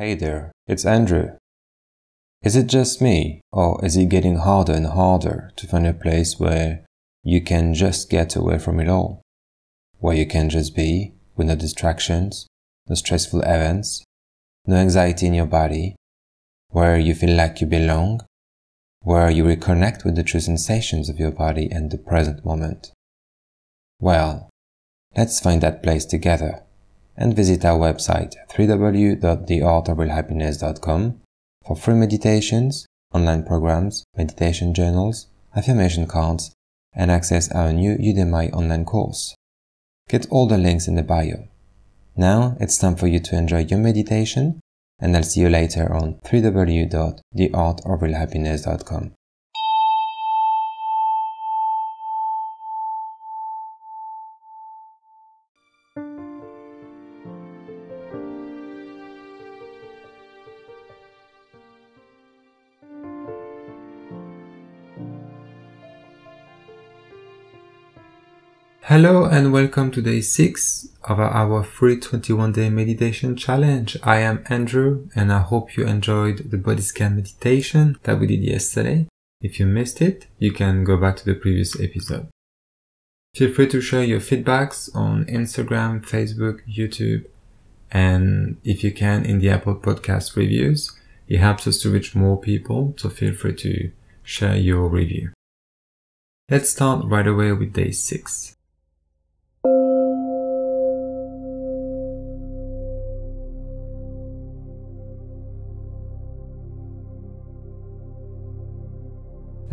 Hey there, it's Andrew. Is it just me, or is it getting harder and harder to find a place where you can just get away from it all? Where you can just be, with no distractions, no stressful events, no anxiety in your body, where you feel like you belong, where you reconnect with the true sensations of your body and the present moment. Well, let's find that place together and visit our website www.theartofrealhappiness.com for free meditations, online programs, meditation journals, affirmation cards, and access our new Udemy online course. Get all the links in the bio. Now it's time for you to enjoy your meditation, and I'll see you later on www.theartofrealhappiness.com. Hello and welcome to day 6 of our free 21 day meditation challenge. I am Andrew and I hope you enjoyed the body scan meditation that we did yesterday. If you missed it, you can go back to the previous episode. Feel free to share your feedbacks on Instagram, Facebook, YouTube, and if you can in the Apple Podcast reviews. It helps us to reach more people, so feel free to share your review. Let's start right away with day 6.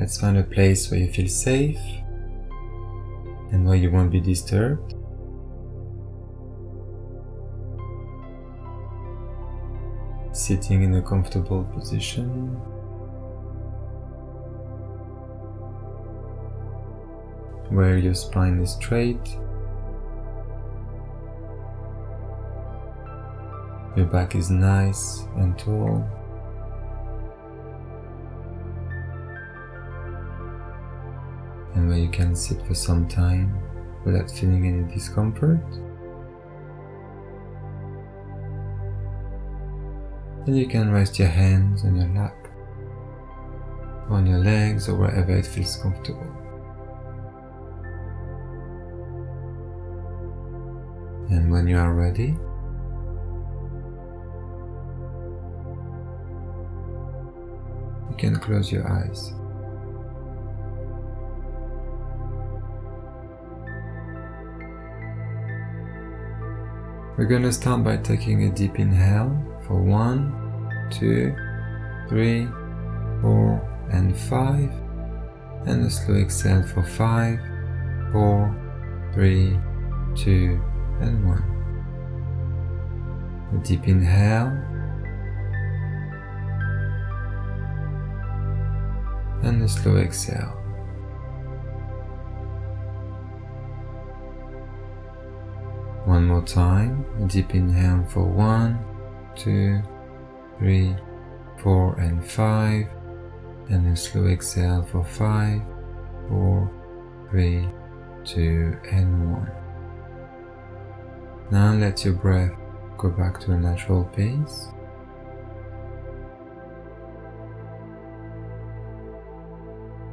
Let's find a place where you feel safe and where you won't be disturbed. Sitting in a comfortable position. Where your spine is straight. Your back is nice and tall. Where you can sit for some time without feeling any discomfort. And you can rest your hands on your lap, on your legs, or wherever it feels comfortable. And when you are ready, you can close your eyes. We're gonna start by taking a deep inhale for one, two, three, four, and five, and a slow exhale for five, four, three, two, and one. A deep inhale, and a slow exhale. One more time, deep inhale for one, two, three, four, and five, and a slow exhale for five, four, three, two, and one. Now let your breath go back to a natural pace.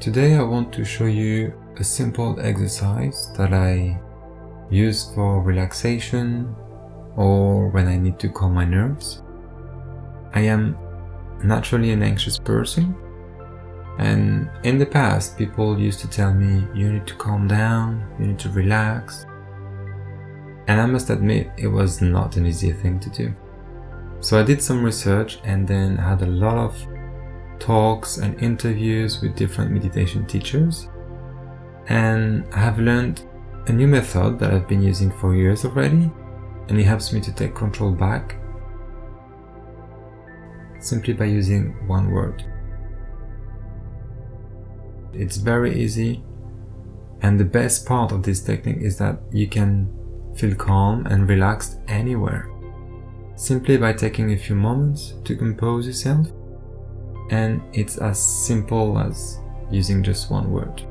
Today I want to show you a simple exercise that I used for relaxation or when I need to calm my nerves. I am naturally an anxious person, and in the past, people used to tell me, you need to calm down, you need to relax. And I must admit, it was not an easy thing to do. So I did some research and then had a lot of talks and interviews with different meditation teachers. And I have learned a new method that I've been using for years already, and it helps me to take control back simply by using one word. It's very easy, and the best part of this technique is that you can feel calm and relaxed anywhere, simply by taking a few moments to compose yourself, and it's as simple as using just one word.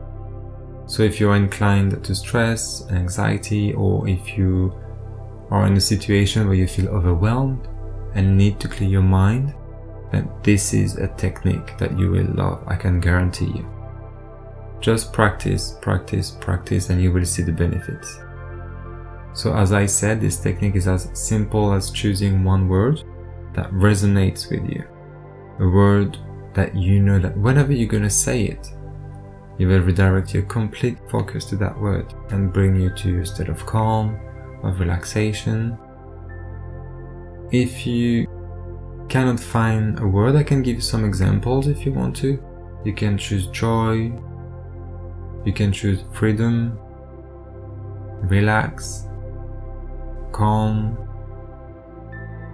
So if you're inclined to stress, anxiety, or if you are in a situation where you feel overwhelmed and need to clear your mind, then this is a technique that you will love, I can guarantee you. Just practice, practice, practice, and you will see the benefits. So, as I said, this technique is as simple as choosing one word that resonates with you. A word that you know that whenever you're going to say it, you will redirect your complete focus to that word and bring you to a state of calm, of relaxation. If you cannot find a word, I can give you some examples if you want to. You can choose joy, you can choose freedom, relax, calm,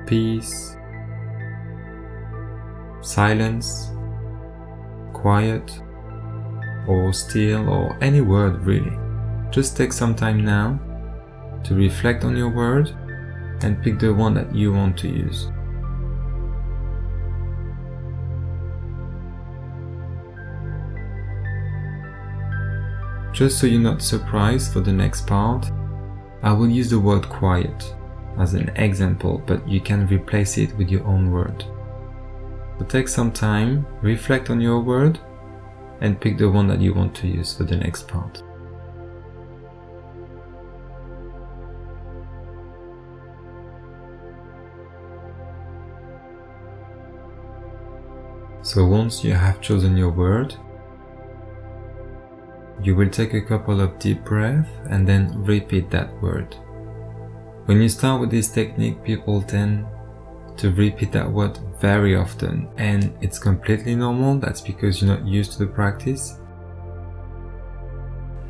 peace, silence, quiet, or still, or any word really. Just take some time now to reflect on your word and pick the one that you want to use. Just so you're not surprised for the next part, I will use the word quiet as an example, but you can replace it with your own word. So take some time, reflect on your word, and pick the one that you want to use for the next part. So once you have chosen your word, you will take a couple of deep breaths and then repeat that word. When you start with this technique, people tend to repeat that word very often and it's completely normal. That's because you're not used to the practice.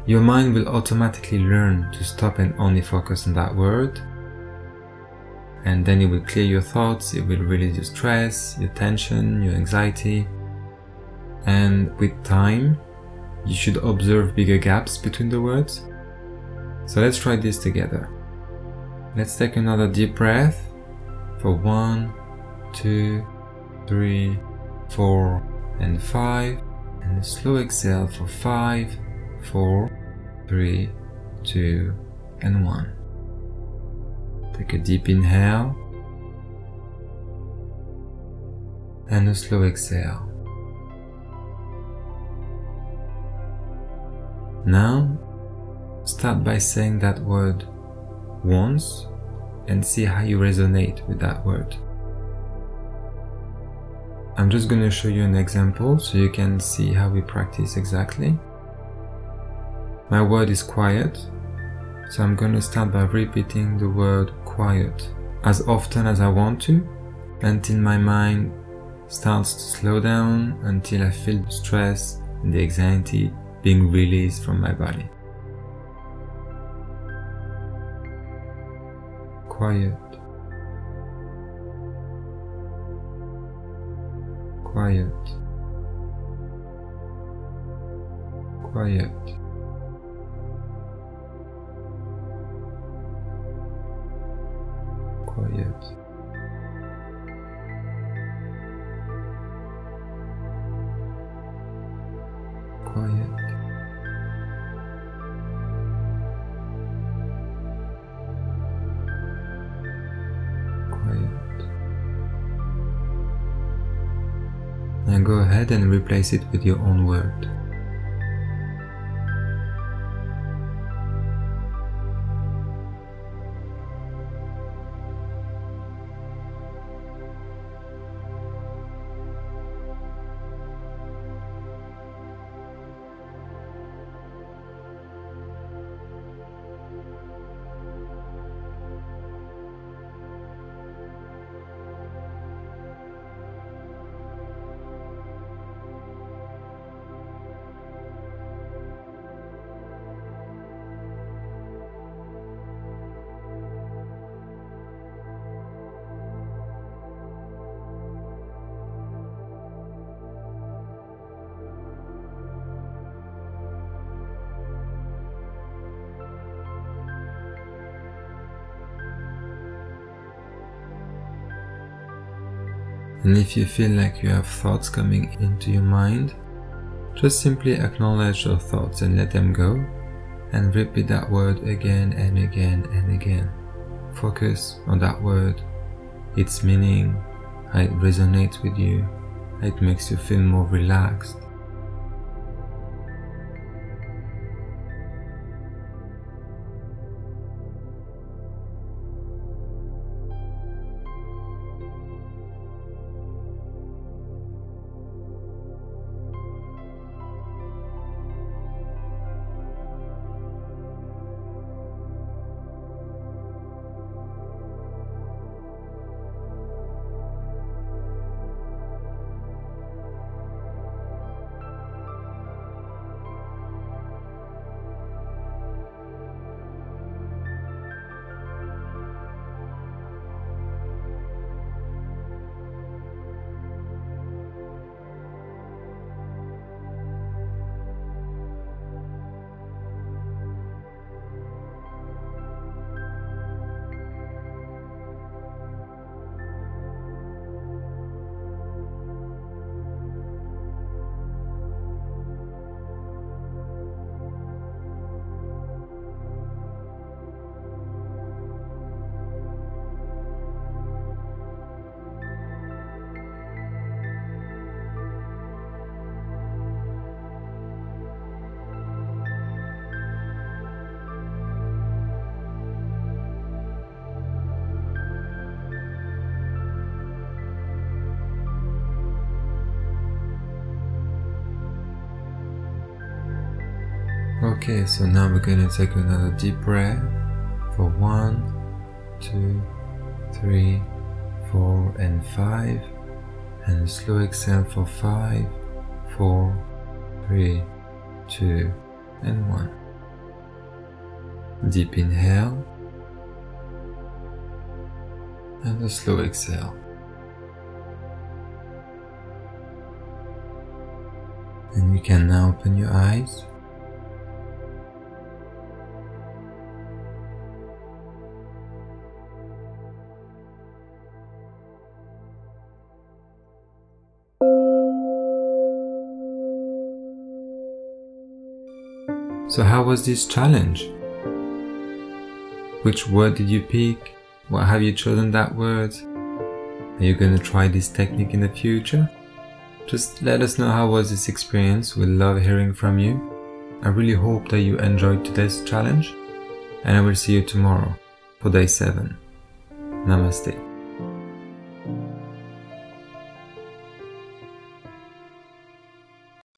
Your mind will automatically learn to stop and only focus on that word. And then it will clear your thoughts, it will release your stress, your tension, your anxiety. And with time, you should observe bigger gaps between the words. So let's try this together. Let's take another deep breath for one, two, three, four, and five, and a slow exhale for five, four, three, two, and one. Take a deep inhale and a slow exhale. Now, start by saying that word once and see how you resonate with that word. I'm just going to show you an example so you can see how we practice exactly. My word is quiet, so I'm going to start by repeating the word quiet as often as I want to until my mind starts to slow down until I feel the stress and the anxiety being released from my body. Quiet, quiet. Quiet. Quiet. Ahead and replace it with your own word. And if you feel like you have thoughts coming into your mind, just simply acknowledge your thoughts and let them go and repeat that word again and again and again. Focus on that word its meaning, how it resonates with you, how it makes you feel more relaxed. Okay, so now we're gonna take another deep breath for one, two, three, four, and five, and a slow exhale for five, four, three, two, and one. Deep inhale and a slow exhale. And you can now open your eyes. So how was this challenge? Which word did you pick? What have you chosen that word? Are you going to try this technique in the future? Just let us know how was this experience. We love hearing from you. I really hope that you enjoyed today's challenge and I will see you tomorrow for day 7. Namaste.